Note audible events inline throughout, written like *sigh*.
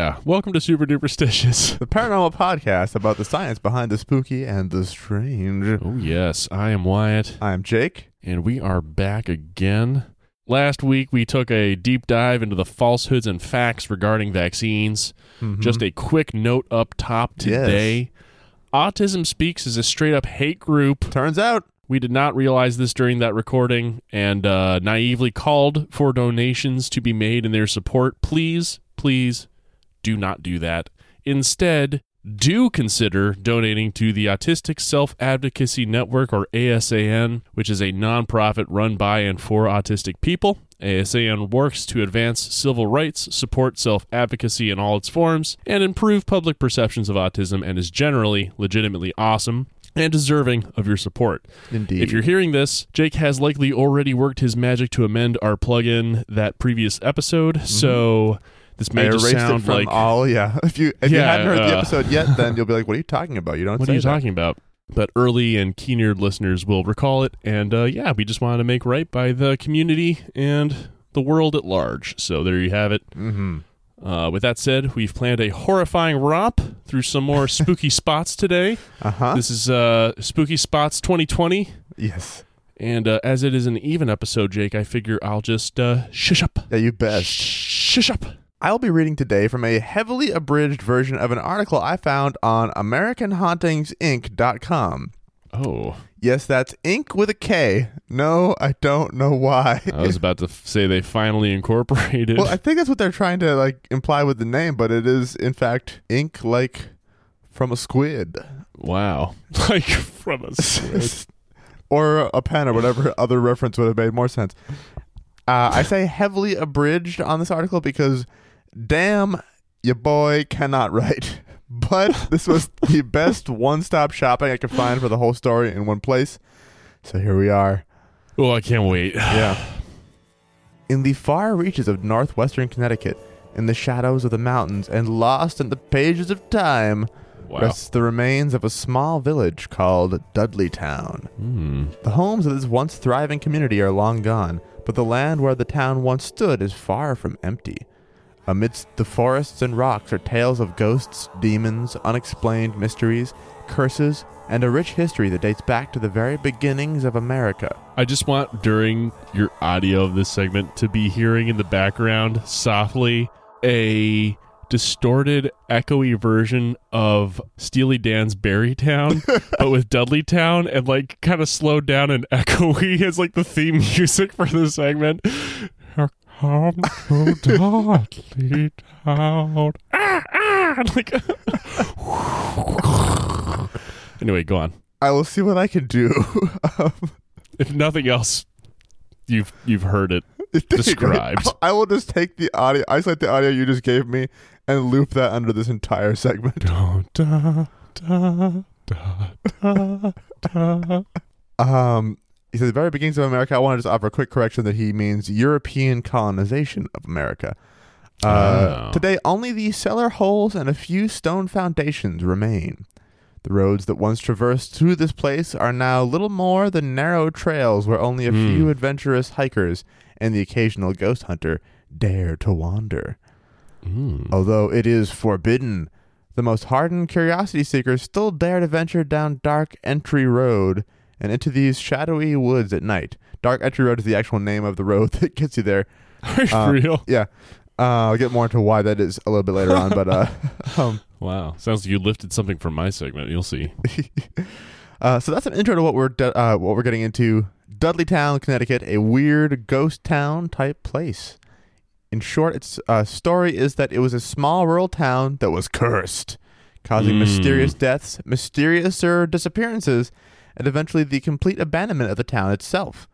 yeah, welcome to Super Duperstitious. the paranormal podcast about the science behind the spooky and the strange. Oh, yes. I am Wyatt, I'm Jake. and we are back again. Last week, we took a deep dive into the falsehoods and facts regarding vaccines. Just a quick note up top Yes. today. Autism Speaks is a straight up hate group. Turns out, We did not realize this during that recording and uh, naively called for donations to be made in their support. Please, please do not do that. Instead, do consider donating to the Autistic Self Advocacy Network, or ASAN, which is a nonprofit run by and for autistic people. ASAN works to advance civil rights, support self advocacy in all its forms, and improve public perceptions of autism, and is generally legitimately awesome and deserving of your support. indeed. If you're hearing this, Jake has likely already worked his magic to amend our plugin that previous episode, mm-hmm. so this Mm-hmm. I may just sound from like all. Yeah, *laughs* if you if you Yeah, hadn't heard the uh, episode yet, then you'll be like, "What are you talking about? You don't what are you that." talking about? But early and keen-eared listeners will recall it, and uh, yeah, we just wanted to make right by the community and the world at large. So there you have it. Mm-hmm. Uh, with that said, we've planned a horrifying romp through some more *laughs* spooky spots today. Uh huh. This is uh, Spooky Spots 2020. Yes. And uh, as it is an even episode, Jake, I figure I'll just uh, shush up. Yeah, you bet. Shush up. I'll be reading today from a heavily abridged version of an article I found on AmericanHauntingsInc.com. Oh, Yes, that's ink with a K. No, I don't know why. I was about to f- say they finally incorporated. well, I think that's what they're trying to like imply with the name, but it is in fact ink like from a squid wow, *laughs* like from a squid. *laughs* or a pen or whatever *laughs* other reference would have made more sense. Uh, I say heavily abridged on this article because damn, your boy cannot write. *laughs* But this was the *laughs* best one-stop shopping I could find for the whole story in one place. So here we are. Oh, I can't wait. *sighs* Yeah. In the far reaches of northwestern Connecticut, in the shadows of the mountains and lost in the pages of time, Wow. rests the remains of a small village called Dudleytown. Hmm. The homes of this once thriving community are long gone, but the land where the town once stood is far from empty. Amidst the forests and rocks are tales of ghosts, demons, unexplained mysteries, curses, and a rich history that dates back to the very beginnings of America. I just want during your audio of this segment to be hearing in the background softly a distorted, echoey version of Steely Dan's Barrytown, *laughs* but with Dudleytown and like kind of slowed down and *laughs* echoey as like the theme music for the segment. Come to Dudleytown. Ah, ah, like *laughs* anyway, go on. I will see what I can do. *laughs* Um, If nothing else, you've you've heard it *laughs* There you described. I will just take the audio, isolate the audio you just gave me, and loop that under this entire segment. Da, da, da, da, da, da. Um, he said, the very beginnings of America. I want to just offer a quick correction that he means European colonization of America. Uh, Oh. Today, only the cellar holes and a few stone foundations remain. The roads that once traversed through this place are now little more than narrow trails where only a Hmm. few adventurous hikers and the occasional ghost hunter dare to wander. Mm. Although it is forbidden, the most hardened curiosity seekers still dare to venture down Dark Entry Road and into these shadowy woods at night. Dark Entry Road is the actual name of the road *laughs* that gets you there. *laughs* Are you for real? Yeah. Uh, I'll get more into why that is a little bit later on, but uh, *laughs* um, Wow. Sounds like you lifted something from my segment. You'll see. uh, so that's an intro to what we're de- uh, what we're getting into. Dudleytown, Connecticut, a weird ghost town type place. In short, its uh, story is that it was a small rural town that was cursed, causing Mm. mysterious deaths, mysteriouser disappearances, and eventually the complete abandonment of the town itself.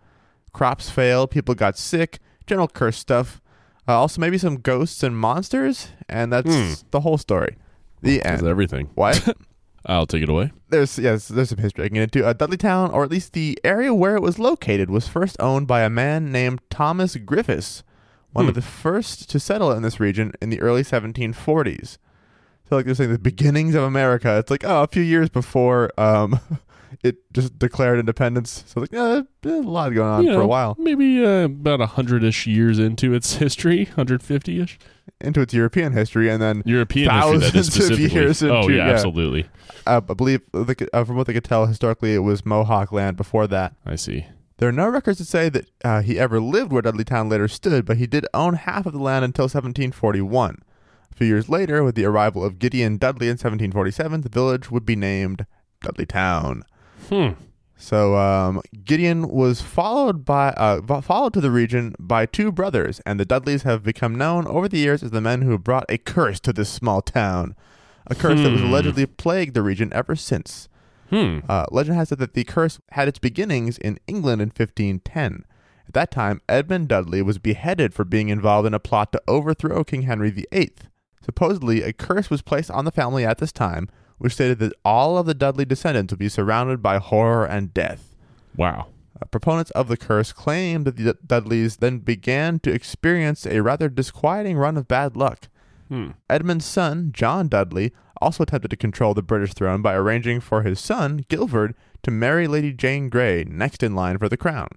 Crops failed, people got sick, general curse stuff. Uh, also, maybe some ghosts and monsters, and that's Hmm. the whole story. The That's end. everything. What? *laughs* *laughs* I'll take it away. there's yes, there's some history I can get into. Uh, Dudleytown, or at least the area where it was located, was first owned by a man named Thomas Griffiths, one Hmm. of the first to settle in this region in the early 1740s. So like they're saying the beginnings of America. It's like oh, a few years before um, *laughs* it just declared independence. So like yeah, a lot going on You for a while Maybe uh, about a hundred ish years into its history, hundred fifty ish. into its European history, and then European history, Thousands of specifically. years oh into- yeah, yeah. absolutely. uh, I believe uh, from what they could tell historically, it was Mohawk land before that. I see. There are no records to say that uh, he ever lived where Dudleytown later stood, but he did own half of the land until 1741. A few years later, with the arrival of Gideon Dudley in 1747, the village would be named Dudleytown. Hmm. So um, Gideon was followed by uh, followed to the region by two brothers, and the Dudleys have become known over the years as the men who brought a curse to this small town, a curse that was Hmm. allegedly plagued the region ever since. Hmm. Uh, legend has it that the curse had its beginnings in England in 1510. At that time, Edmund Dudley was beheaded for being involved in a plot to overthrow King Henry VIII. Supposedly, a curse was placed on the family at this time, which stated that all of the Dudley descendants would be surrounded by horror and death. Wow. Uh, proponents of the curse claimed that the Dudleys then began to experience a rather disquieting run of bad luck. Hmm. Edmund's son, John Dudley, also attempted to control the British throne by arranging for his son, Guildford, to marry Lady Jane Grey, next in line for the crown.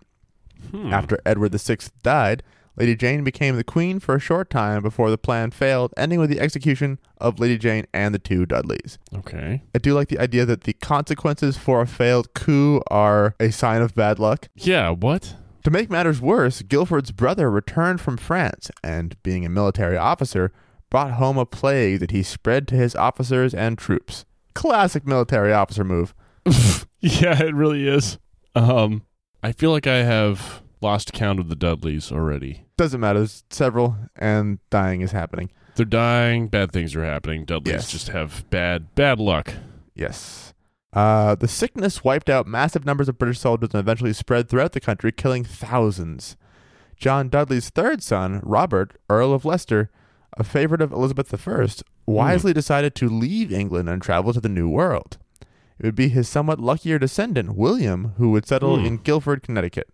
Hmm. After Edward VI died, Lady Jane became the queen for a short time before the plan failed, ending with the execution of Lady Jane and the two Dudleys. Okay. I do like the idea that the consequences for a failed coup are a sign of bad luck. Yeah. What? To make matters worse, Guildford's brother returned from France and, being a military officer, brought home a plague that he spread to his officers and troops. Classic military officer move. *laughs* Yeah, it really is. Um, I feel like I have lost count of the Dudleys already. Doesn't matter, there's several, and dying is happening. They're dying. Bad things are happening. Dudleys Yes. just have bad, bad luck. Yes. Uh, the sickness wiped out massive numbers of British soldiers and eventually spread throughout the country, killing thousands. John Dudley's third son, Robert, Earl of Leicester, a favorite of Elizabeth I, wisely decided to leave England and travel to the New World. It would be his somewhat luckier descendant, William, who would settle Hmm. in Guilford, Connecticut.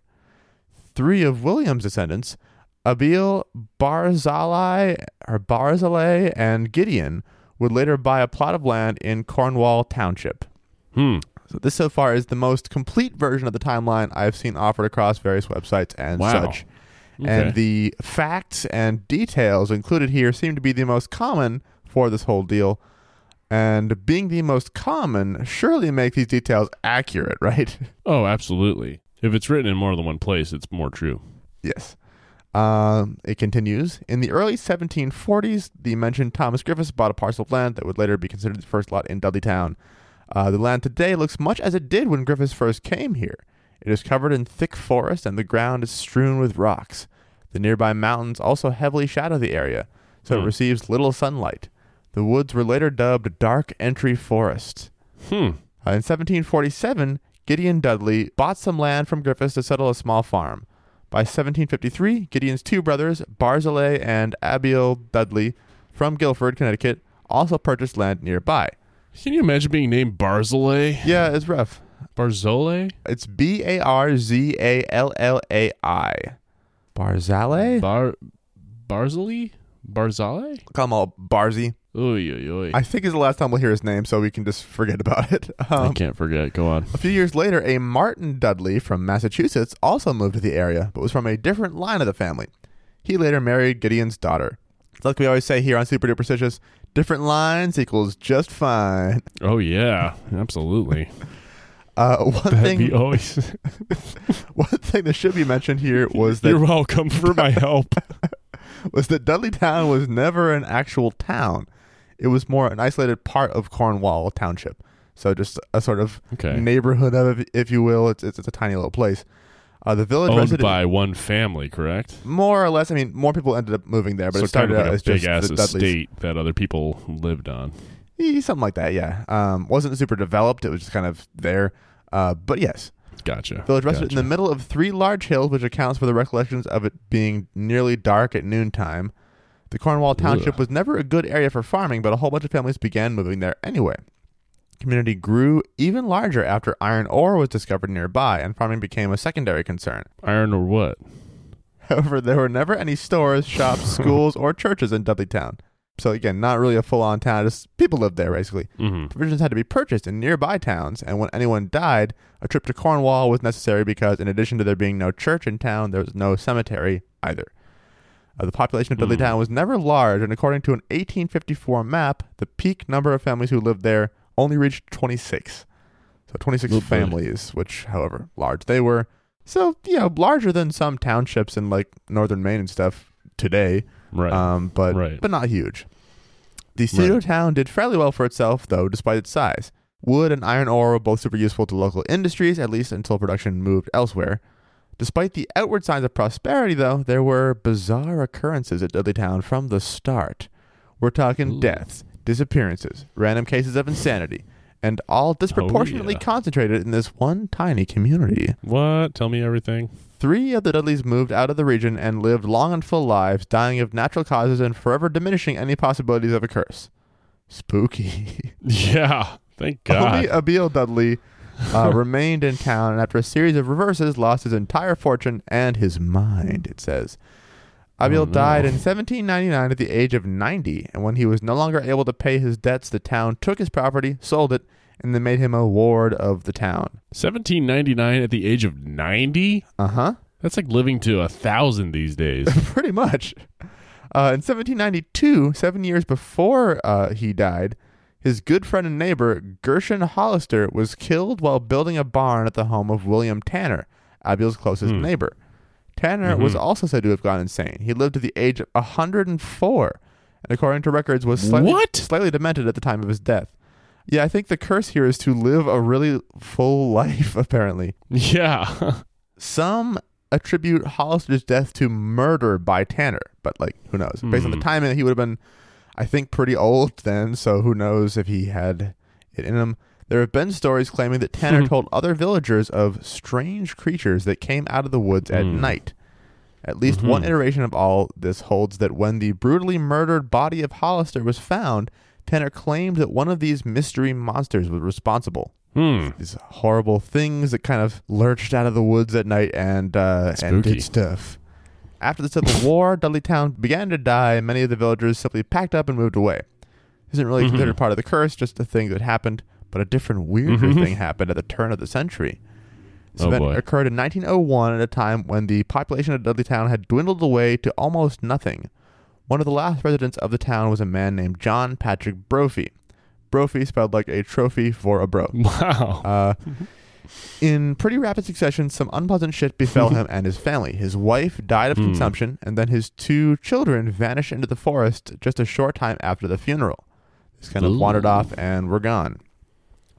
Three of William's descendants, Abiel, Barzillai, or Barzillai, and Gideon, would later buy a plot of land in Cornwall Township. Hmm. So this so far is the most complete version of the timeline I've seen offered across various websites and Wow. such. Okay. And the facts and details included here seem to be the most common for this whole deal. And being the most common surely make these details accurate, *laughs* right? oh, absolutely. If it's written in more than one place, it's more true. yes. Um, it continues. In the early 1740s, the mentioned Thomas Griffiths bought a parcel of land that would later be considered the first lot in Dudleytown. Uh, the land today looks much as it did when Griffiths first came here. It is covered in thick forest and the ground is strewn with rocks. The nearby mountains also heavily shadow the area, so it Hmm. receives little sunlight. The woods were later dubbed Dark Entry Forest. Hmm. Uh, in 1747, Gideon Dudley bought some land from Griffiths to settle a small farm. By 1753, Gideon's two brothers, Barzillai and Abiel Dudley, from Guilford, Connecticut, also purchased land nearby. Can you imagine being named Barzillai? Yeah, it's rough. Barzillai? It's B A R Z A L L A I. Barzale? Bar Barzillai? Barzillai? Call him all Barzy. Oy, oy, oy. I think is the last time we'll hear his name, so we can just forget about it. *laughs* I Um, can't forget. Go on. A few years later, a Martin Dudley from Massachusetts also moved to the area, but was from a different line of the family. He later married Gideon's daughter. Like we always say here on Super Duper Duperstitious, different lines equals just fine. *laughs* Oh yeah, absolutely. Uh, one That'd thing, be always. *laughs* one thing that should be mentioned here was that You're welcome for my help. was that Dudleytown was never an actual town. It was more an isolated part of Cornwall Township. So just a sort of Okay. neighborhood of it, if you will. It's, it's, it's a tiny little place. Uh, the village Owned resident, by one family, correct? more or less. I mean, more people ended up moving there, but so it started kind of out like as a big just ass estate that other people lived on. Something like that. Yeah, um, wasn't super developed. It was just kind of there. Uh, but yes, Gotcha. village rested in the middle of three large hills, which accounts for the recollections of it being nearly dark at noontime. The Cornwall Township Ugh. was never a good area for farming, but a whole bunch of families began moving there anyway. Community grew even larger after iron ore was discovered nearby, and farming became a secondary concern. *laughs* Iron or what? However, there were never any stores, shops, *laughs* schools, or churches in Dudleytown. So again, not really a full-on town. Just people lived there basically. hmm Provisions had to be purchased in nearby towns, and when anyone died, a trip to Cornwall was necessary because, in addition to there being no church in town, there was no cemetery either. Uh, the population of Dudley Hmm. Town was never large, and according to an 1854 map, the peak number of families who lived there only reached 26. So 26 Oh, boy. families, which, however large they were, so you know, larger than some townships in like northern Maine and stuff today Right. um, but Right. but not huge. The pseudo Right. town did fairly well for itself, though, despite its size. Wood and iron ore were both super useful to local industries, at least until production moved elsewhere. Despite the outward signs of prosperity, though, there were bizarre occurrences at Dudley Town from the start. We're talking Ooh. deaths, disappearances, random cases of insanity, and all oh, disproportionately yeah. concentrated in this one tiny community. what? Tell me everything. Three of the Dudleys moved out of the region and lived long and full lives, dying of natural causes and forever diminishing any possibilities of a curse. Spooky. *laughs* Yeah. Thank God. Only Abiel Dudley uh, remained in town and, after a series of reverses, lost his entire fortune and his mind, it says. Abiel Oh, no. died in 1799 at the age of 90, and when he was no longer able to pay his debts, the town took his property, sold it, and then made him a ward of the town. 1799 at the age of 90? Uh huh. That's like living to a thousand these days. *laughs* Pretty much. Uh, in 1792, seven years before uh, he died, his good friend and neighbor, Gershon Hollister, was killed while building a barn at the home of William Tanner, Abiel's closest Hmm. neighbor. Tanner was Mhm. also said to have gone insane. He lived to the age of 104, and according to records, was slightly, What? slightly demented at the time of his death. Yeah, I think the curse here is to live a really full *laughs* life, apparently. yeah. Some attribute Hollister's death to murder by Tanner, but like who knows? Based on the Hmm. timing, he would have been, I think, pretty old then. So who knows if he had it in him? There have been stories claiming that Tanner told other villagers of strange creatures that came out of the woods at Hmm. night. At least Mhm. one iteration of all this holds that when the brutally murdered body of Hollister was found, Tanner claimed that one of these mystery monsters was responsible Hmm. these horrible things that kind of lurched out of the woods at night and uh, and did stuff. After the Civil War, Dudleytown began to die, and many of the villagers simply packed up and moved away. Isn't really Mhm. considered part of the curse, just a thing that happened. But a different, weirder Mhm. thing happened at the turn of the century. This Oh, event boy. occurred in 1901 at a time when the population of Dudleytown had dwindled away to almost nothing. One of the last residents of the town was a man named John Patrick Brophy. Brophy spelled like a trophy for a bro. *laughs* Wow. Uh, in pretty rapid succession, some unpleasant shit befell *laughs* him and his family. His wife died of Hmm. consumption, and then his two children vanished into the forest just a short time after the funeral. Just kind of Ooh. wandered off and were gone.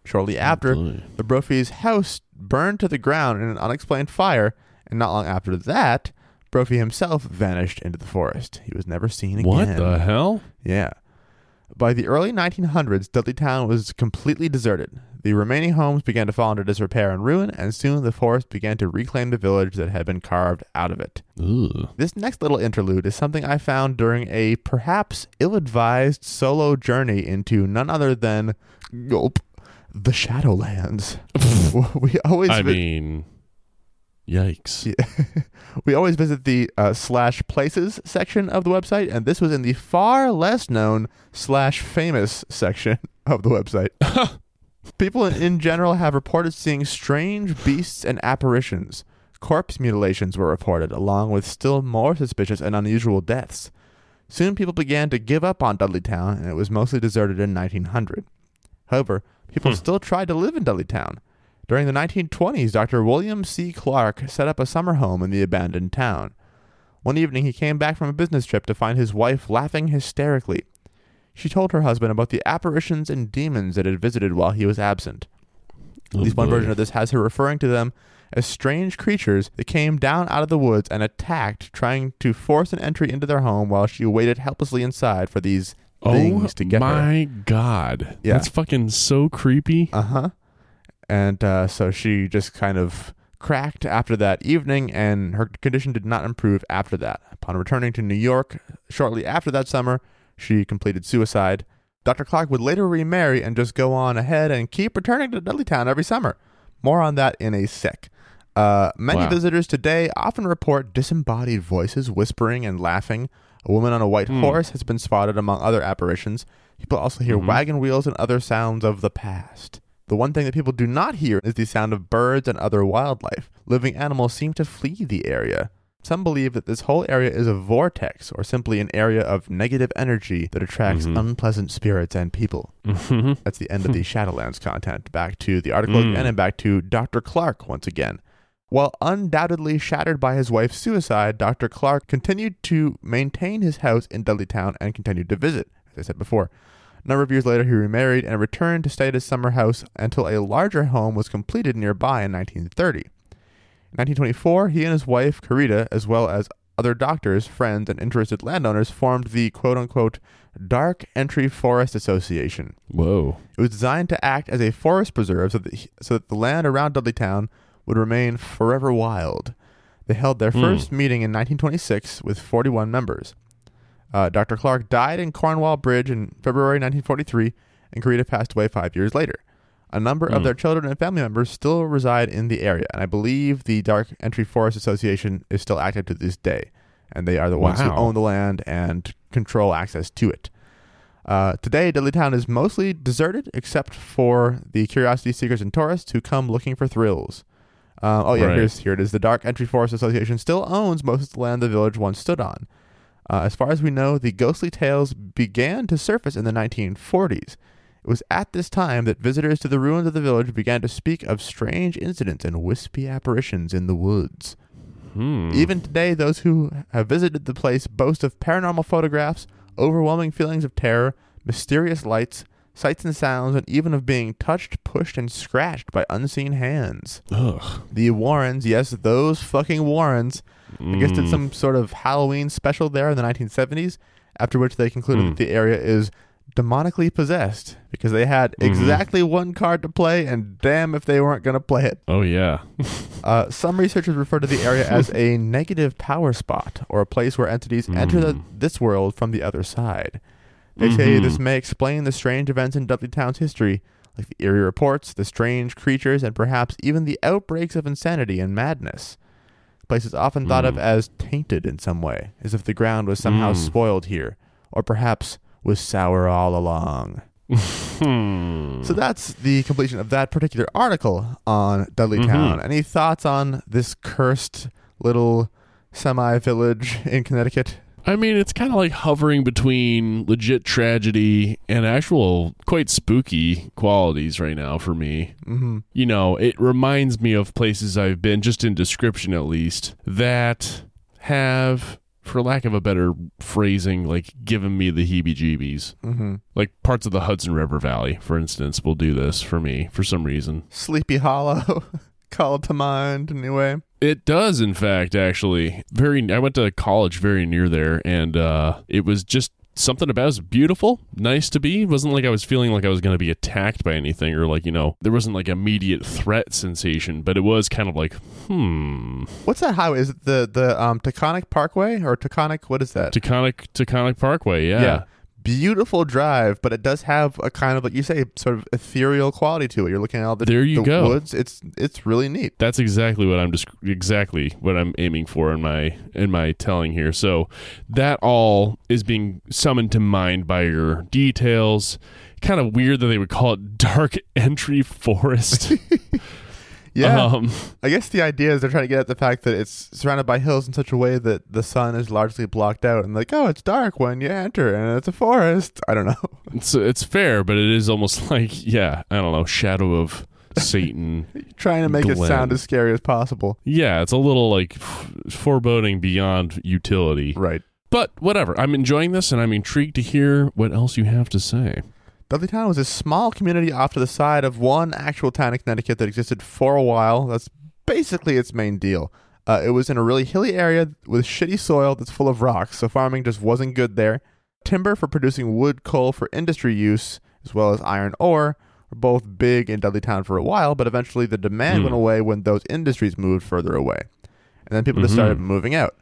Shortly after, boy. the Brophy's house burned to the ground in an unexplained fire, and not long after that, Brophy himself vanished into the forest. He was never seen again. What the hell? Yeah. By the early 1900s, Dudleytown was completely deserted. The remaining homes began to fall into disrepair and ruin, and soon the forest began to reclaim the village that had been carved out of it. Ooh. This next little interlude is something I found during a perhaps ill advised solo journey into none other than gulp, the Shadowlands. *laughs* *laughs* we always I mean, yikes. Yeah. *laughs* we always visit the uh, slash places section of the website, and this was in the far less known slash famous section *laughs* of the website. *laughs* People in, general have reported seeing strange beasts and apparitions. Corpse mutilations were reported, along with still more suspicious and unusual deaths. Soon people began to give up on Dudley Town, and it was mostly deserted in 1900. However, people Hmm. still tried to live in Dudleytown. During the 1920s, Dr. William C. Clark set up a summer home in the abandoned town. One evening, he came back from a business trip to find his wife laughing hysterically. She told her husband about the apparitions and demons that had visited while he was absent. At Oh, least one version of this has her referring to them as strange creatures that came down out of the woods and attacked, trying to force an entry into their home while she waited helplessly inside for these Oh things to get her. my god. Yeah. That's fucking so creepy. Uh huh. And uh, so she just kind of cracked after that evening, and her condition did not improve after that. Upon returning to New York shortly after that summer, she completed suicide. Dr. Clark would later remarry and just go on ahead and keep returning to Dudleytown every summer. More on that in a sec. Uh, many Wow. visitors today often report disembodied voices whispering and laughing, A woman on a white Hmm. horse has been spotted among other apparitions. People also hear Mhm. wagon wheels and other sounds of the past. The one thing that people do not hear is the sound of birds and other wildlife. Living animals seem to flee the area. Some believe that this whole area is a vortex or simply an area of negative energy that attracts Mhm. unpleasant spirits and people. Mhm. *laughs* That's the end of the *laughs* Shadowlands content. Back to the article Mm. again and back to Dr. Clark once again. While undoubtedly shattered by his wife's suicide, Dr. Clark continued to maintain his house in Dudleytown and continued to visit, as I said before. A number of years later, he remarried and returned to stay at his summer house until a larger home was completed nearby in 1930. In 1924, he and his wife, Carita, as well as other doctors, friends, and interested landowners, formed the quote unquote Dark Entry Forest Association. Whoa. It was designed to act as a forest preserve so that, so that the land around Dudleytown would remain forever wild. They held their Hmm. first meeting in 1926 with 41 members. Uh, Dr. Clark died in Cornwall Bridge in February 1943, and Carita passed away five years later. A number of Hmm. their children and family members still reside in the area, and I believe the Dark Entry Forest Association is still active to this day. And they are the ones who own the land and control access to it. Uh, today, Dudleytown is mostly deserted except for the curiosity seekers and tourists who come looking for thrills. Uh, oh, yeah, Right. here's, here it is. The Dark Entry Forest Association still owns most of the land the village once stood on. Uh, as far as we know, the ghostly tales began to surface in the 1940s. It was at this time that visitors to the ruins of the village began to speak of strange incidents and wispy apparitions in the woods. Hmm. Even today, those who have visited the place boast of paranormal photographs, overwhelming feelings of terror, mysterious lights, sights and sounds, and even of being touched, pushed, and scratched by unseen hands. Ugh. The Warrens, yes, those fucking Warrens, I guess did Mm. some sort of Halloween special there in the 1970s, after which they concluded Hmm. that the area is demonically possessed because they had Mhm. exactly one card to play, and damn if they weren't going to play it. Oh yeah. *laughs* Uh, some researchers refer to the area as *laughs* a negative power spot or a place where entities enter the, Mm. this world from the other side. They say Mhm. this may explain the strange events in Dudley Town's history, like the eerie reports, the strange creatures, and perhaps even the outbreaks of insanity and madness. Place is often thought of Mm. as tainted in some way, as if the ground was somehow Mm. spoiled here, or perhaps was sour all along. Hmm. So that's the completion of that particular article on Dudleytown. Mhm. Any thoughts on this cursed little semi village in Connecticut? I mean, it's kind of like hovering between legit tragedy and actual quite spooky qualities right now for me. hmm You know, it reminds me of places I've been, just in description at least, that have, for lack of a better phrasing, like given me the heebie jeebies. hmm Like parts of the Hudson River Valley, for instance, will do this for me for some reason. Sleepy Hollow *laughs* called to mind anyway. It does, in fact, actually. Very. I went to college very near there, and uh, it was just something about it was beautiful, nice to be. It wasn't like I was feeling like I was going to be attacked by anything, or like you know, there wasn't like immediate threat sensation, but it was kind of like, hmm, What's that highway? Is it the the um Taconic Parkway or Taconic? What is that? Taconic Taconic Parkway, yeah. Beautiful drive, but it does have a kind of like you say, sort of ethereal quality to it. You're looking at all the, There you the go. woods. It's it's really neat. That's exactly what I'm just exactly what I'm aiming for in my in my telling here. So that all is being summoned to mind by your details. Kind of weird that they would call it dark entry forest. *laughs* Yeah, Um, *laughs* I guess the idea is they're trying to get at the fact that it's surrounded by hills in such a way that the sun is largely blocked out, and like, oh, it's dark when you enter, and it's a forest. I don't know. *laughs* it's it's fair, but it is almost *laughs* like yeah, I don't know, shadow of Satan. trying to make it sound as scary as possible. yeah, it's a little like f- foreboding beyond utility. Right. But whatever. I'm enjoying this and I'm intrigued to hear what else you have to say. Dudleytown was a small community off to the side of one actual town in Connecticut that existed for a while. That's basically its main deal. Uh, it was in a really hilly area with shitty soil that's full of rocks, so farming just wasn't good there. Timber for producing wood, coal for industry use, as well as iron ore, were both big in Dudleytown for a while, but eventually the demand Hmm. went away when those industries moved further away. And then people just started moving out.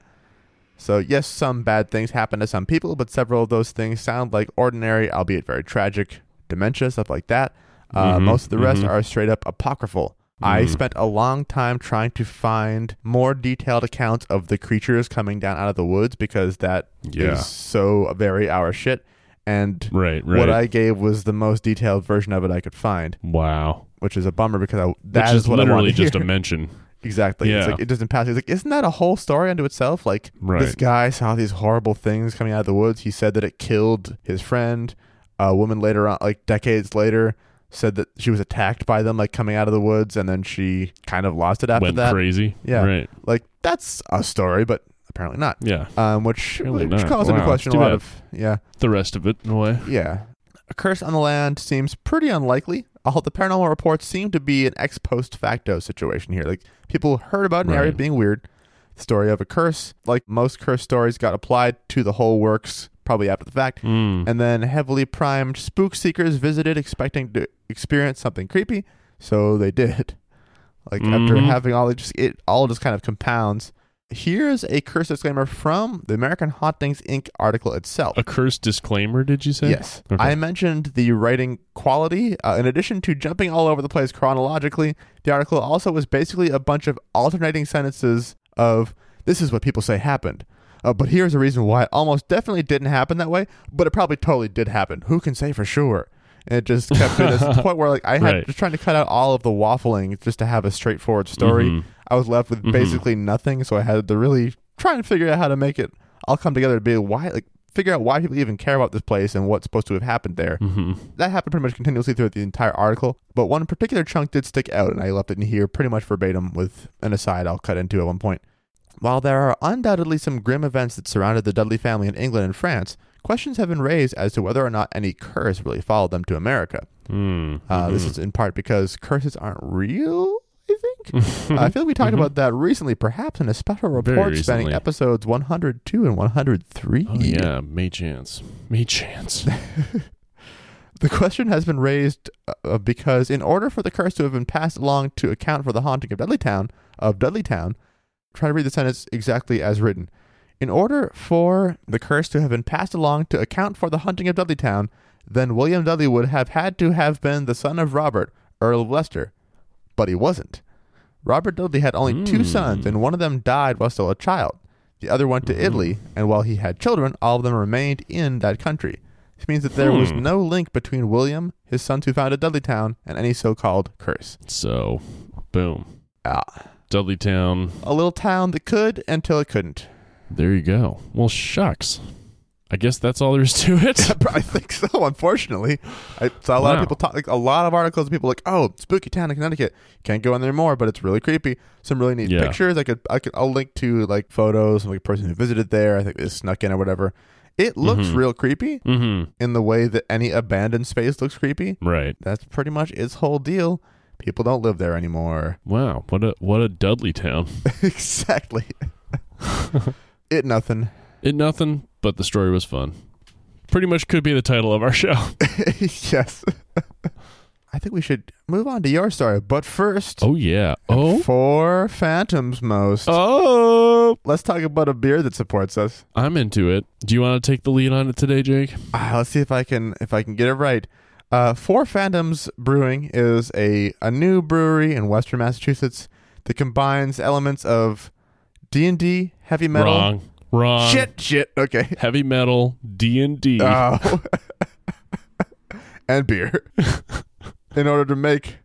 So, yes, some bad things happen to some people, but several of those things sound like ordinary, albeit very tragic, dementia, stuff like that. Uh, Mhm, Most of the rest mhm. are straight up apocryphal. I Mhm. spent a long time trying to find more detailed accounts of the creatures coming down out of the woods because that is Yeah. so very our shit. And Right, right. what I gave was the most detailed version of it I could find, wow. which is a bummer because I, that Which is is what I literally just a mention. *laughs* Exactly. It's Yeah. like it doesn't pass. He's like, isn't that a whole story unto itself? Like Right. this guy saw these horrible things coming out of the woods. He said that it killed his friend. A woman later on, like decades later, said that she was attacked by them, like coming out of the woods, and then she kind of lost it after Went that. crazy. Yeah. Right. Like that's a story, but apparently not. Yeah. Um, which Apparently which not. calls into Wow, question a lot bad. of yeah, The rest of it, in a way. yeah. A curse on the land seems pretty unlikely. Although the paranormal reports seem to be an ex post facto situation here. Like people heard about an area being weird. Story of a curse, like most curse stories, got applied to the whole works probably after the fact. Mm. And then heavily primed spook seekers visited expecting to experience something creepy. So they did. Like after Mhm. having all it just it all just kind of compounds. Here's a curse disclaimer from the American Hauntings Inc. article itself. A cursed disclaimer, did you say? Yes. Okay. I mentioned the writing quality. Uh, in addition to jumping all over the place chronologically, the article also was basically a bunch of alternating sentences of this is what people say happened. Uh, but here's a reason why it almost definitely didn't happen that way, but it probably totally did happen. Who can say for sure? And it just kept this to *laughs* the point where like I had Right. just trying to cut out all of the waffling just to have a straightforward story. Mhm. I was left with Mhm. basically nothing, so I had to really try and figure out how to make it all come together to be why like figure out why people even care about this place and what's supposed to have happened there. Mhm. That happened pretty much continuously throughout the entire article, but one particular chunk did stick out, and I left it in here pretty much verbatim with an aside I'll cut into at one point. While there are undoubtedly some grim events that surrounded the Dudley family in England and France, questions have been raised as to whether or not any curse really followed them to America. Mm. Uh, This Mhm. is in part because curses aren't real, I think. *laughs* I feel like we talked Mhm. about that recently, perhaps in a special report spanning episodes 102 and 103. Oh yeah, May chance. May chance. *laughs* The question has been raised uh, because, in order for the curse to have been passed along to account for the haunting of Dudley Town, of Dudley Town, try to read the sentence exactly as written. In order for the curse to have been passed along to account for the hunting of Dudleytown, then William Dudley would have had to have been the son of Robert, Earl of Leicester. But he wasn't. Robert Dudley had only two Hmm. sons, and one of them died while still a child. The other went to Hmm. Italy, and while he had children, all of them remained in that country. This means that there was Hmm. no link between William, his sons who founded Dudleytown, and any so-called curse. so, boom. Ah, Dudleytown. a little town that could until it couldn't. There you go. Well, shucks. I guess that's all there is to it. *laughs* I think so. Unfortunately, I saw a lot of people talk, like a lot of articles. of People like, oh, spooky town in Connecticut. Can't go in there more, but it's really creepy. Some really neat Yeah. pictures. I could, I could, I'll link to like photos of like a person who visited there. I think they snuck in or whatever. It looks Mhm. real creepy mm-hmm. in the way that any abandoned space looks creepy. Right. That's pretty much its whole deal. People don't live there anymore. Wow. What a what a Dudley town. *laughs* exactly. *laughs* it nothing. It nothing, but the story was fun. Pretty much could be the title of our *laughs* show. *laughs* yes. I think we should move on to your story, but first, Oh yeah. Oh. four phantoms most. Oh. Let's talk about a beer that supports us. I'm into it. Do you want to take the lead on it today, Jake? Ah, let's see if I can if I can get it right. Uh, Four Phantoms Brewing is a, a new brewery in Western Massachusetts that combines elements of D and D, heavy metal, Wrong. Wrong. shit, shit. Okay, Heavy metal, D and D. Oh. *laughs* and beer *laughs* in order to make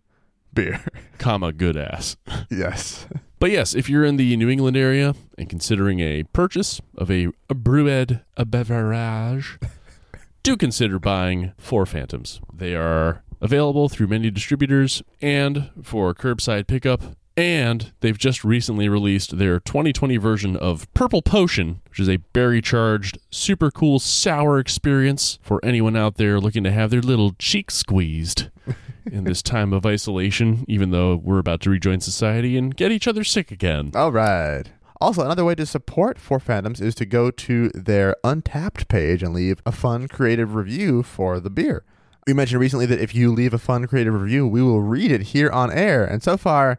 beer. comma good ass. Yes. But yes, if you're in the New England area and considering a purchase of a, a brewed a beverage, *laughs* do consider buying Four Phantoms. They are available through many distributors and for curbside pickup. And they've just recently released their 2020 version of Purple Potion, which is a berry charged, super cool sour experience for anyone out there looking to have their little cheeks squeezed *laughs* in this time of isolation, even though we're about to rejoin society and get each other sick again. All right. Also, another way to support Four Phantoms is to go to their Untappd page and leave a fun, creative review for the beer. We mentioned recently that if you leave a fun, creative review, we will read it here on air. And so far,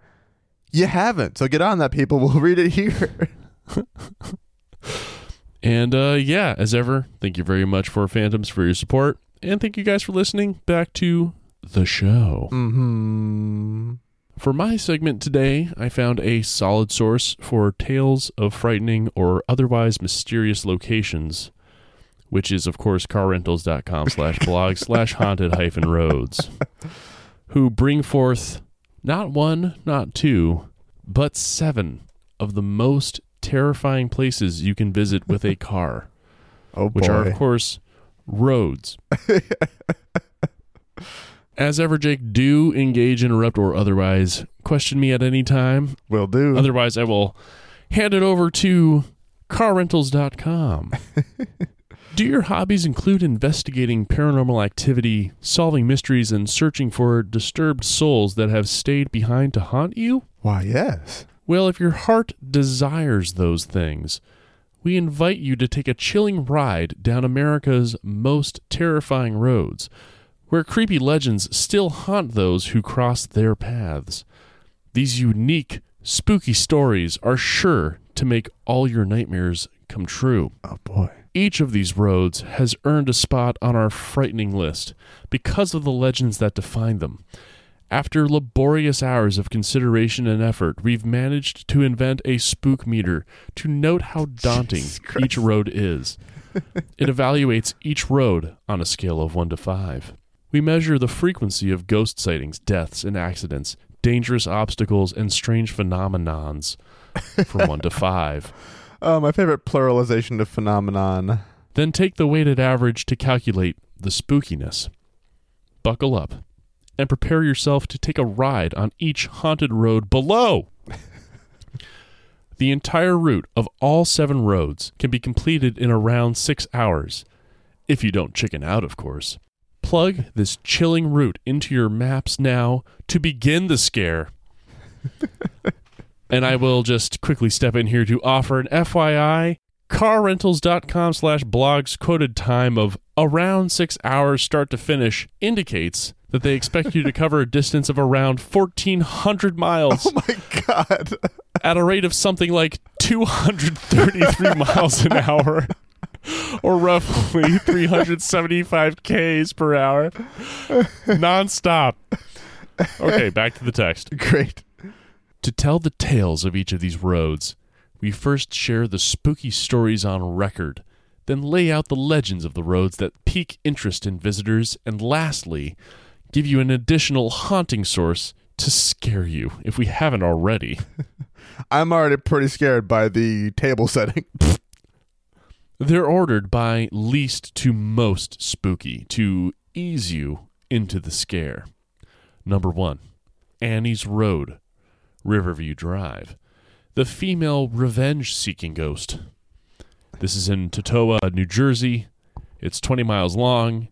you haven't. So get on that, people. *laughs* We'll read it here. And uh, yeah, as ever, thank you very much Four Phantoms for your support. And thank you guys for listening. Back to the show. mm-hmm. For my segment today, I found a solid source for tales of frightening or otherwise mysterious locations, which is, of course, carrentals.com slash blog slash haunted hyphen roads, who bring forth not one, not two, but seven of the most terrifying places you can visit with a *laughs* car, Oh which are, of course, roads. *laughs* As ever, Jake, do engage, interrupt, or otherwise question me at any time. Will do. Otherwise, I will hand it over to carrentals.com. *laughs* Do your hobbies include investigating paranormal activity, solving mysteries, and searching for disturbed souls that have stayed behind to haunt you? Why, yes. Well, if your heart desires those things, we invite you to take a chilling ride down America's most terrifying roads, where creepy legends still haunt those who cross their paths. These unique, spooky stories are sure to make all your nightmares come true. Oh boy. Each of these roads has earned a spot on our frightening list because of the legends that define them. After laborious hours of consideration and effort, we've managed to invent a spook meter to note how *laughs* daunting each road is. it evaluates each road on a scale of 1 to 5. We measure the frequency of ghost sightings, deaths, and accidents, dangerous obstacles, and strange phenomenons from 1 to 5. *laughs* Oh, my favorite pluralization of phenomenon. Then take the weighted average to calculate the spookiness. Buckle up and prepare yourself to take a ride on each haunted road below. the entire route of all seven roads can be completed in around six hours, if you don't chicken out, of course. Plug this chilling route into your maps now to begin the scare. And I will just quickly step in here to offer an FYI carrentals.com slash blogs quoted time of around six hours start to finish indicates that they expect you to cover a distance of around 1400 miles *laughs* Oh my god. at a rate of something like 233 *laughs* miles an hour or roughly 375 k's per hour nonstop okay back to the text Great. To tell the tales of each of these roads, we first share the spooky stories on record, then lay out the legends of the roads that pique interest in visitors, and lastly, give you an additional haunting source to scare you if we haven't already. *laughs* I'm already pretty scared by the table setting. *laughs* They're ordered by least to most spooky to ease you into the scare. Number one, Annie's Road, Riverview Drive, the female revenge seeking ghost. This is in Totowa, New Jersey. It's 20 miles long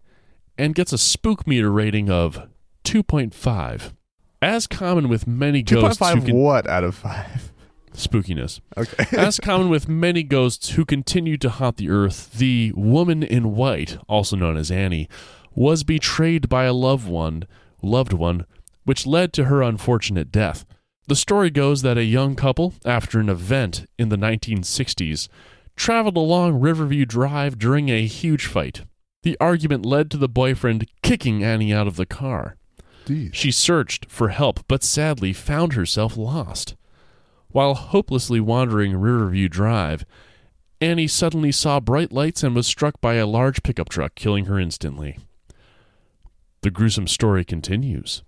and gets a spook meter rating of 2.5. As common with many ghosts who can what out of five? spookiness. Okay. *laughs* As common with many ghosts who continue to haunt the earth, the woman in white, also known as Annie, was betrayed by a loved one, loved one, which led to her unfortunate death. The story goes that a young couple, after an event in the 1960s, traveled along Riverview Drive during a huge fight. The argument led to the boyfriend kicking Annie out of the car. Jeez. She searched for help, but sadly found herself lost. While hopelessly wandering Riverview Drive, Annie suddenly saw bright lights and was struck by a large pickup truck, killing her instantly. The gruesome story continues.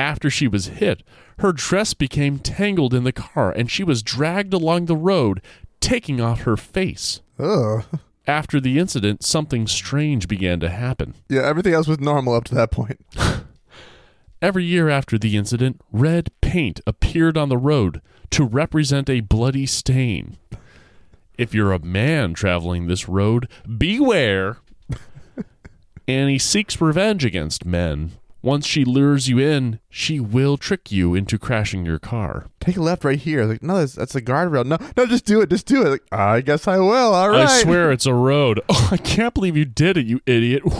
After she was hit, her dress became tangled in the car and she was dragged along the road, taking off her face. Ugh. After the incident, something strange began to happen. Yeah, everything else was normal up to that point. *laughs* Every year after the incident, red paint appeared on the road to represent a bloody stain. If you're a man traveling this road, beware. *laughs* Annie seeks revenge against men. Once she lures you in, she will trick you into crashing your car. Take a left right here. Like, no, that's, that's a guardrail. No, no, just do it. Just do it. Like, I guess I will. All right. I swear it's a road. *laughs* Oh, I can't believe you did it, you idiot. *laughs*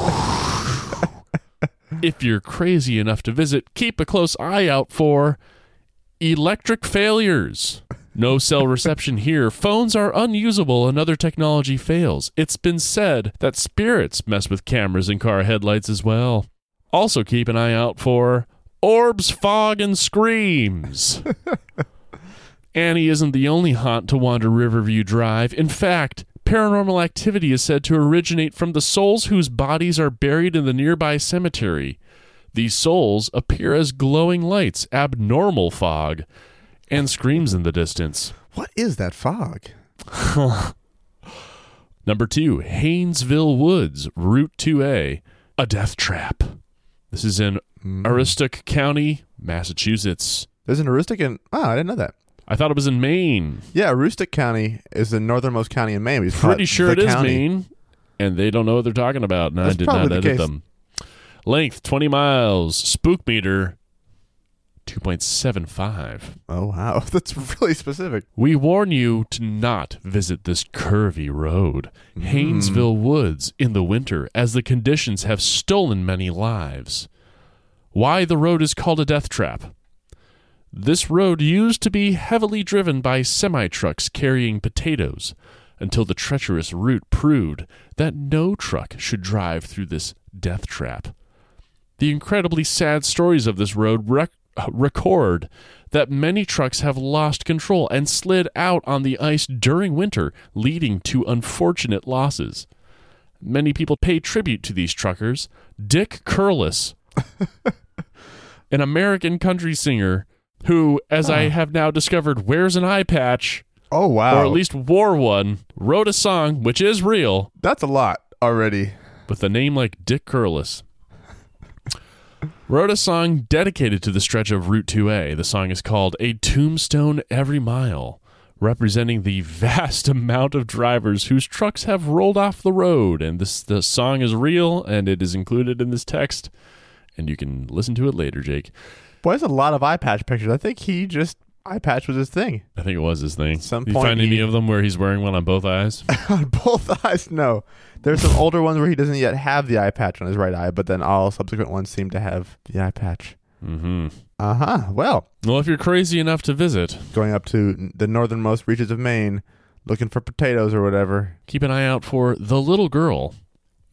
if you're crazy enough to visit, keep a close eye out for electric failures. No cell reception here. Phones are unusable and other technology fails. It's been said that spirits mess with cameras and car headlights as well. Also, keep an eye out for orbs, fog, and screams. *laughs* Annie isn't the only haunt to wander Riverview Drive. In fact, paranormal activity is said to originate from the souls whose bodies are buried in the nearby cemetery. These souls appear as glowing lights, abnormal fog, and screams in the distance. What is that fog? *laughs* Number two, Haynesville Woods, Route 2A, a death trap. This is in mm. Aroostook County, Massachusetts. There's an Aroostook in. Oh, I didn't know that. I thought it was in Maine. Yeah, Aroostook County is the northernmost county in Maine. We just call Pretty sure it is county. Maine, and they don't know what they're talking about. And I did not edit them. Length 20 miles. Spook meter 2.75. Oh wow, *laughs* that's really specific. We warn you to not visit this curvy road, Haynesville Woods, in the winter, as the conditions have stolen many lives. Why the road is called a death trap? This road used to be heavily driven by semi trucks carrying potatoes until the treacherous route proved that no truck should drive through this death trap. The incredibly sad stories of this road rec- uh, record that many trucks have lost control and slid out on the ice during winter, leading to unfortunate losses. Many people pay tribute to these truckers. Dick Curless, *laughs* an American country singer who, as I have now discovered, wears an eye patch, Oh wow, or at least wore one, wrote a song, which is real, that's a lot already. with a name like Dick Curless. Wrote a song dedicated to the stretch of Route 2A. The song is called A Tombstone Every Mile, representing the *laughs* vast amount of drivers whose trucks have rolled off the road. And this the song is real and it is included in this text. And you can listen to it later, Jake. Boy, there's a lot of eye patch pictures. I think he just eye patch was his thing. I think it was his thing. Some you point find any of them where he's wearing one on both eyes? *laughs* on both eyes, no. There's some older ones where he doesn't yet have the eye patch on his right eye, but then all subsequent ones seem to have the eye patch. mm-hmm. Uh huh. Well, Well, if you're crazy enough to visit, going up to the northernmost reaches of Maine, looking for potatoes or whatever. Keep an eye out for The Little Girl.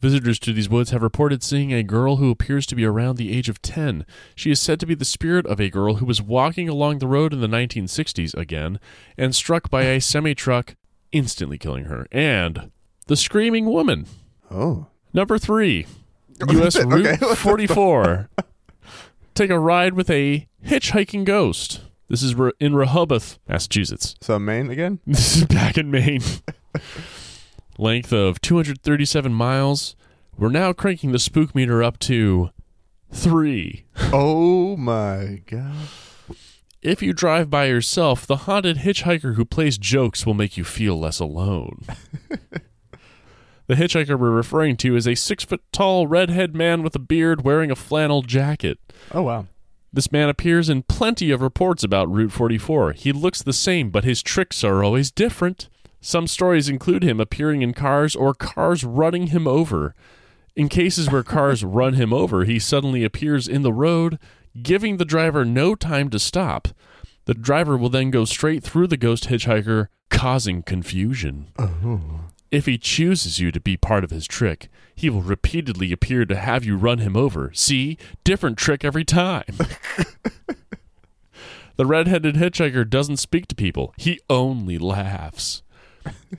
Visitors to these woods have reported seeing a girl who appears to be around the age of 10. She is said to be the spirit of a girl who was walking along the road in the 1960s again and struck by a semi truck, instantly killing her. And The Screaming Woman. Oh. Number three, *laughs* U.S. Route let's 44. Take a ride with a hitchhiking ghost. This is in Rehoboth, Massachusetts. So Maine again? This is back in Maine. *laughs* Length of 237 miles. We're now cranking the spook meter up to three. oh my god. If you drive by yourself, the haunted hitchhiker who plays jokes will make you feel less alone. *laughs* the hitchhiker we're referring to is a six foot tall redhead man with a beard wearing a flannel jacket. Oh wow. This man appears in plenty of reports about Route 44. He looks the same, but his tricks are always different. Some stories include him appearing in cars or cars running him over. In cases where cars *laughs* run him over, he suddenly appears in the road, giving the driver no time to stop. The driver will then go straight through the ghost hitchhiker, causing confusion. Oh. If he chooses you to be part of his trick, he will repeatedly appear to have you run him over. See? Different trick every time. *laughs* the red-headed hitchhiker doesn't speak to people. He only laughs.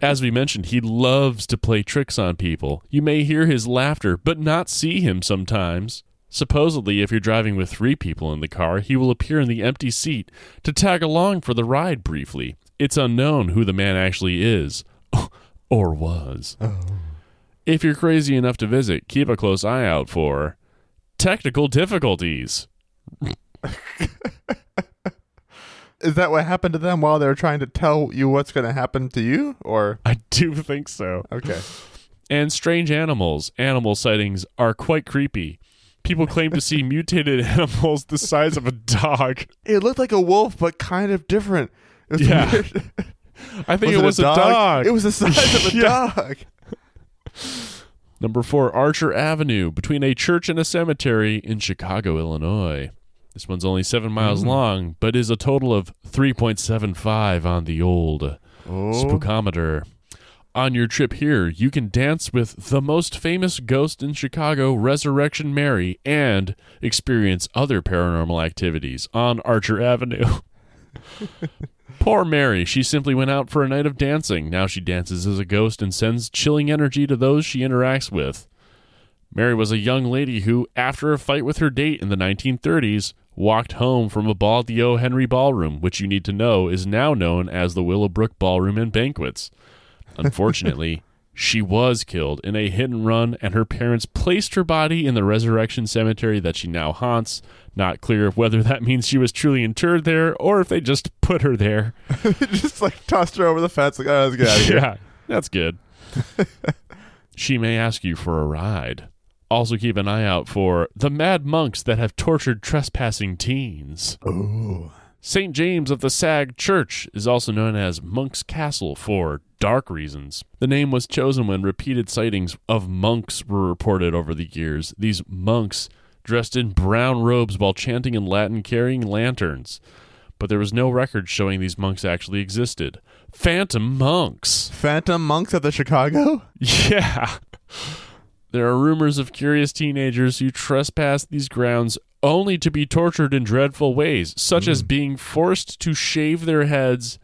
As we mentioned, he loves to play tricks on people. You may hear his laughter, but not see him sometimes. Supposedly, if you're driving with three people in the car, he will appear in the empty seat to tag along for the ride briefly. It's unknown who the man actually is. *laughs* or was. Oh. If you're crazy enough to visit, keep a close eye out for technical difficulties. *laughs* Is that what happened to them while they were trying to tell you what's going to happen to you? Or I do think so. okay, And strange animals. Animal sightings are quite creepy. People claim to see *laughs* mutated animals the size of a dog. it looked like a wolf, but kind of different. It was Yeah. weird. I think it was a dog. It was the size of a *laughs* Yeah. dog. Number four, Archer Avenue, between a church and a cemetery in Chicago, Illinois. This one's only seven miles mm. long, but is a total of 3.75 on the old Oh, spookometer. On your trip here, you can dance with the most famous ghost in Chicago, Resurrection Mary, and experience other paranormal activities on Archer Avenue. *laughs* Poor Mary, she simply went out for a night of dancing. Now she dances as a ghost and sends chilling energy to those she interacts with. Mary was a young lady who, after a fight with her date in the 1930s, walked home from a ball at the O. Henry Ballroom, which you need to know is now known as the Willowbrook Ballroom and Banquets. Unfortunately, *laughs* she was killed in a hit and run, and her parents placed her body in the Resurrection Cemetery that she now haunts. Not clear whether that means she was truly interred there or if they just put her there. *laughs* just like tossed her over the fence. Like, oh, let's get out of here. *laughs* Yeah, that's good. she may ask you for a ride. Also, keep an eye out for the mad monks that have tortured trespassing teens. Ooh. St. James of the Sag Church is also known as Monk's Castle for dark reasons. The name was chosen when repeated sightings of monks were reported over the years. These monks dressed in brown robes while chanting in Latin carrying lanterns. But there was no record showing these monks actually existed. Phantom monks. Phantom monks at the Chicago? *laughs* Yeah. There are rumors of curious teenagers who trespass these grounds only to be tortured in dreadful ways, such as hmm. being forced to shave their heads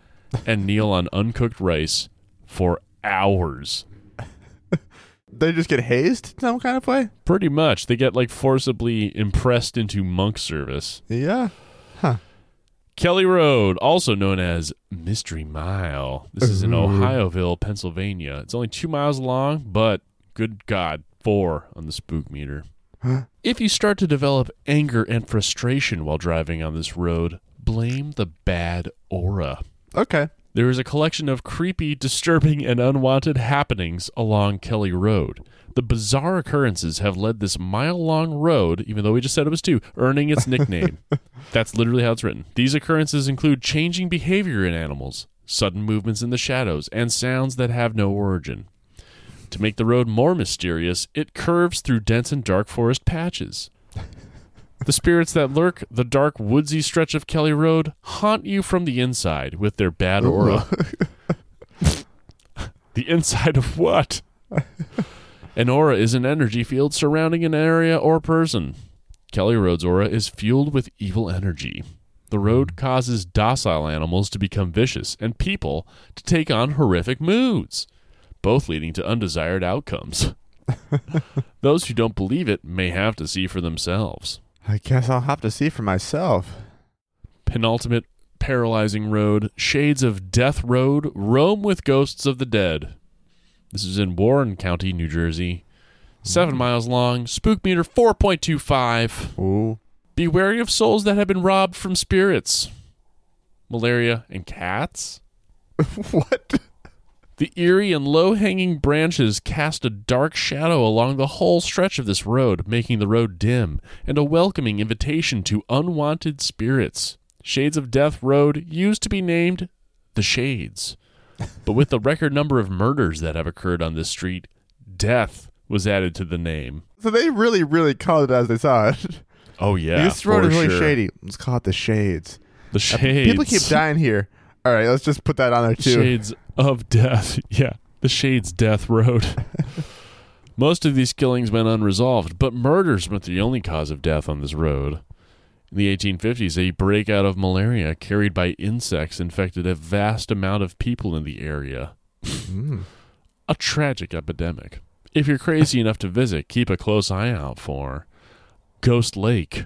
and kneel on uncooked rice for hours. *laughs* They just get hazed some kind of way? Pretty much. They get like forcibly impressed into monk service. Yeah. Huh. Kelly Road, also known as Mystery Mile. This is in Ooh. Ohioville, Pennsylvania. It's only two miles long, but good God, four on the spook meter. if you start to develop anger and frustration while driving on this road, blame the bad aura. Okay. There is a collection of creepy, disturbing, and unwanted happenings along Kelly Road. The bizarre occurrences have led this mile long road, even though we just said it was two, earning its nickname. *laughs* That's literally how it's written. These occurrences include changing behavior in animals, sudden movements in the shadows, and sounds that have no origin. To make the road more mysterious, it curves through dense and dark forest patches. The spirits that lurk the dark woodsy stretch of Kelly Road haunt you from the inside with their bad oh, aura. *laughs* the inside of what? An aura is an energy field surrounding an area or person. Kelly Road's aura is fueled with evil energy. The road causes docile animals to become vicious and people to take on horrific moods, both leading to undesired outcomes. *laughs* Those who don't believe it may have to see for themselves. I guess I'll have to see for myself. penultimate paralyzing road, Shades of Death Road, roam with ghosts of the dead. This is in Warren County, New Jersey. Seven mm. miles long, spook meter 4.25. Ooh. Be wary of souls that have been robbed from spirits. Malaria and cats? *laughs* what? The eerie and low hanging branches cast a dark shadow along the whole stretch of this road, making the road dim and a welcoming invitation to unwanted spirits. Shades of Death Road used to be named the Shades, but with the record number of murders that have occurred on this street, death was added to the name. So they really, really called it as they saw it. Oh yeah, this road is really sure. shady. Let's call it the Shades. The Uh, Shades. People keep dying here. All right, let's just put that on there too. Shades of Death. *laughs* Yeah, the Shades Death Road. *laughs* Most of these killings went unresolved, but murders weren't the only cause of death on this road. In the 1850s, a breakout of malaria carried by insects infected a vast amount of people in the area. Mm. A tragic epidemic. If you're crazy enough to visit, keep a close eye out for Ghost Lake.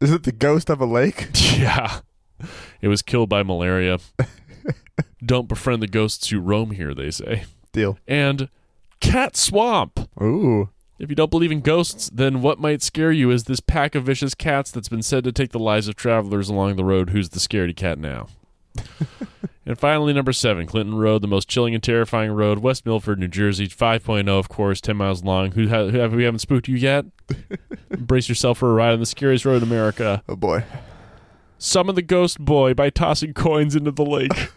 Is it the ghost of a lake? *laughs* Yeah. It was killed by malaria. Don't befriend the ghosts who roam here, they say. Deal. And Cat Swamp. Ooh. If you don't believe in ghosts, then what might scare you is this pack of vicious cats that's been said to take the lives of travelers along the road. Who's the scaredy cat now? *laughs* and finally, number seven, Clinton Road, the most chilling and terrifying road, West Milford, New Jersey, 5.0, of course, 10 miles long. Who, ha- who have we haven't spooked you yet? *laughs* Brace yourself for a ride on the scariest road in America. Oh boy. Summon the ghost boy by tossing coins into the lake.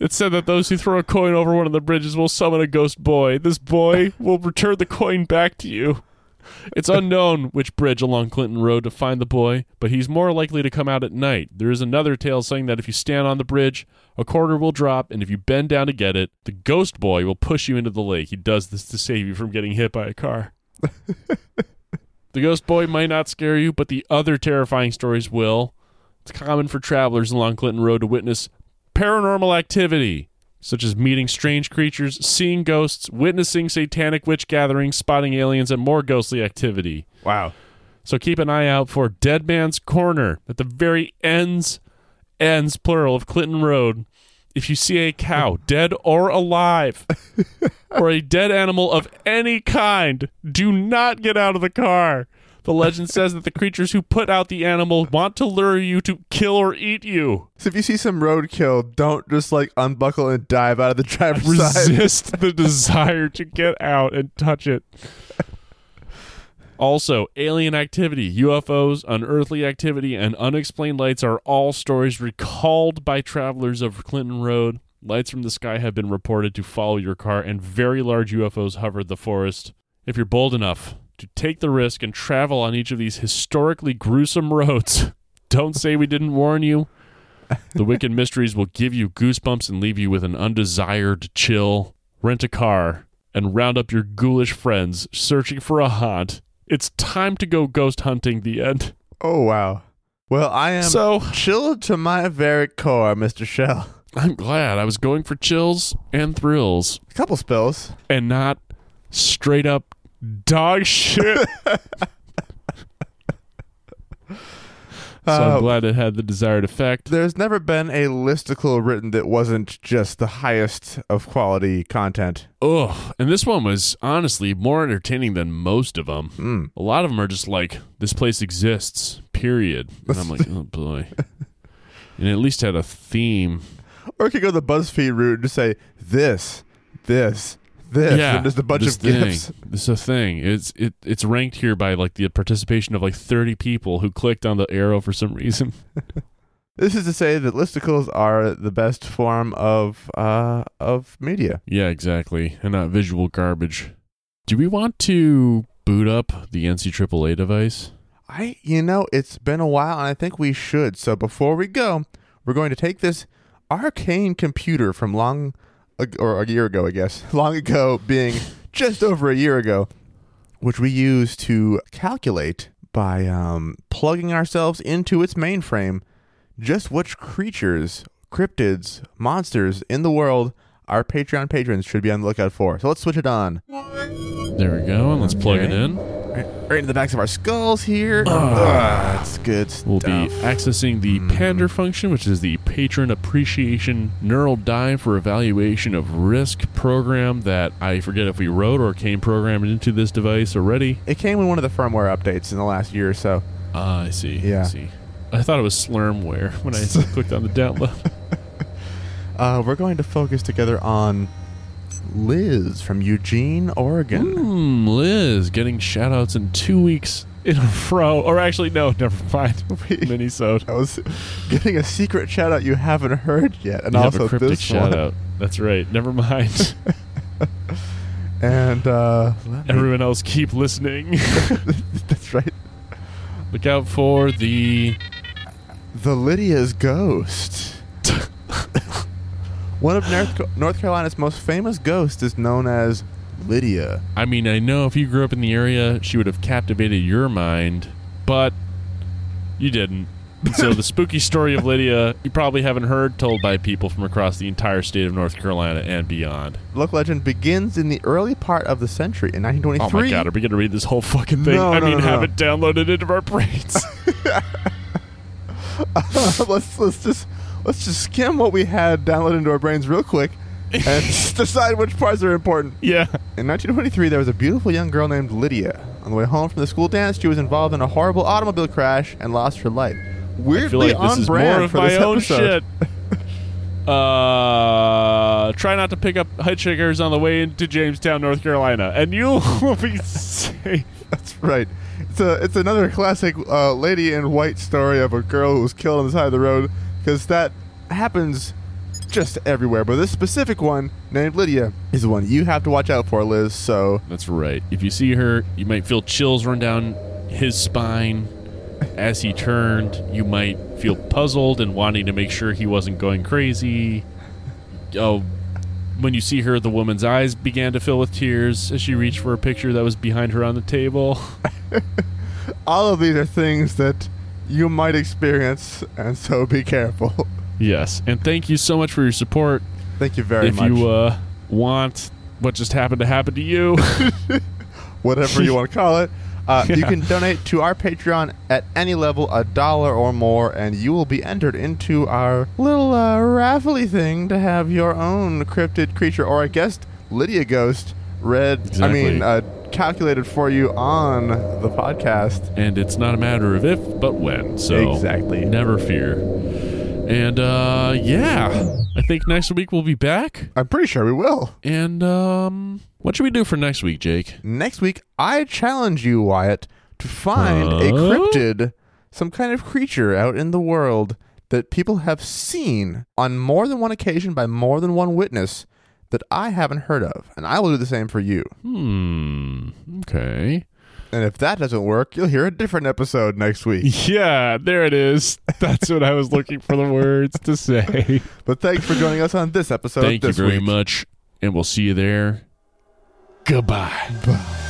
it said that those who throw a coin over one of the bridges will summon a ghost boy. This boy will return the coin back to you. It's unknown which bridge along Clinton Road to find the boy, but he's more likely to come out at night. There is another tale saying that if you stand on the bridge, a quarter will drop, and if you bend down to get it, the ghost boy will push you into the lake. He does this to save you from getting hit by a car. *laughs* the ghost boy might not scare you, but the other terrifying stories will. It's common for travelers along Clinton Road to witness paranormal activity, such as meeting strange creatures, seeing ghosts, witnessing satanic witch gatherings, spotting aliens, and more ghostly activity. Wow. So keep an eye out for Dead Man's Corner at the very ends, ends plural of Clinton Road. If you see a cow, *laughs* dead or alive, or a dead animal of any kind, do not get out of the car. The legend says that the creatures who put out the animal want to lure you to kill or eat you. So if you see some roadkill, don't just like unbuckle and dive out of the driver's side. Resist the desire to get out and touch it. *laughs* Also, alien activity, UFOs, unearthly activity, and unexplained lights are all stories recalled by travelers of Clinton Road. Lights from the sky have been reported to follow your car, and very large UFOs hovered the forest. If you're bold enough to take the risk and travel on each of these historically gruesome roads, *laughs* don't say we didn't warn you. The Wicked Mysteries will give you goosebumps and leave you with an undesired chill. Rent a car and round up your ghoulish friends searching for a haunt. It's time to go ghost hunting. The end. Oh wow. Well, I am So chilled to my very core, Mr. Shell. I'm glad I was going for chills and thrills A couple spills. and not straight up dog shit. *laughs* so Uh, I'm glad it had the desired effect. There's never been a listicle written that wasn't just the highest of quality content. Ugh. And this one was honestly more entertaining than most of them. Mm. A lot of them are just like, this place exists, period. And I'm like, *laughs* oh boy. And it at least had a theme. Or it could go the BuzzFeed route and just say this, this, this, yeah, and just a bunch this of thing. gifs. This is a thing. It's it it's ranked here by like the participation of like 30 people who clicked on the arrow for some reason. *laughs* This is to say that listicles are the best form of uh of media. yeah, exactly, and not visual garbage. Do we want to boot up the NC AAA device? I you know, it's been a while and I think we should. So before we go, we're going to take this arcane computer from long ag- or a year ago, I guess. *laughs* Long ago being just over a year ago, which we use to calculate by um, plugging ourselves into its mainframe just which creatures, cryptids, monsters in the world our Patreon patrons should be on the lookout for. So let's switch it on. There we go. And let's plug it in. Right, right into the backs of our skulls here. Ugh, that's good stuff. We'll be accessing the Mm. Pander function, which is the patron appreciation neural dive for evaluation of risk program that I forget if we wrote or came programmed into this device already. It came in one of the firmware updates in the last year or so. Ah, I see. I Yeah. see. I thought it was Slurmware when I *laughs* clicked on the download. *laughs* Uh, we're going to focus together on Liz from Eugene, Oregon. Hmm, Liz getting shout outs in two weeks in a row. Or actually, no, never mind. *laughs* Minisode. I was getting a secret shout out you haven't heard yet, and You have also a cryptic this shout one. out. That's right. Never mind. *laughs* And uh, Everyone else keep listening. *laughs* that's right. Look out for the The Lydia's Ghost. One of North, North Carolina's most famous ghosts is known as Lydia. I mean, I know if you grew up in the area, she would have captivated your mind, but you didn't. So the spooky story of Lydia, you probably haven't heard told by people from across the entire state of North Carolina and beyond. Local legend begins in the early part of the century in 1923. Oh my god, are we going to read this whole fucking thing? No, I no, mean, no, have it downloaded into our brains. *laughs* Uh, let's let's just let's just skim what we had downloaded into our brains real quick and *laughs* decide which parts are important. yeah. In 1923, there was a beautiful young girl named Lydia. On the way home from the school dance, she was involved in a horrible automobile crash and lost her life. Weirdly like this on brand more of for my this own episode. shit. *laughs* Uh, try not to pick up hitchhikers on the way into Jamestown, North Carolina, and you *laughs* will be safe. That's right. It's a it's another classic uh, lady in white story of a girl who was killed on the side of the road because that happens just everywhere. But this specific one, named Lydia, is the one you have to watch out for, Liz. So That's right. If you see her, you might feel chills run down his spine as he turned. You might feel puzzled and wanting to make sure he wasn't going crazy. Oh, when you see her, the woman's eyes began to fill with tears as she reached for a picture that was behind her on the table. *laughs* all of these are things that you might experience, and so be careful. yes, and thank you so much for your support. Thank you very if much. If you uh, want what just happened to happen to you, *laughs* Whatever you want to call it. Uh, *laughs* You can donate to our Patreon at any level, a dollar or more, and you will be entered into our little uh, raffly thing to have your own cryptid creature or a guest Lydia ghost read. I mean, uh, calculated for you on the podcast. and it's not a matter of if, but when. So Exactly. never fear. And uh, yeah, I think next week we'll be back. I'm pretty sure we will. And um, what should we do for next week, Jake? Next week, I challenge you, Wyatt, to find a cryptid, some kind of creature out in the world that people have seen on more than one occasion by more than one witness that I haven't heard of. And I will do the same for you. Hmm. Okay. And if that doesn't work, you'll hear a different episode next week. *laughs* Yeah, there it is. That's what I was looking for the words to say. *laughs* But thanks for joining us on this episode. Thank you very week. much, and we'll see you there. Goodbye. Bye.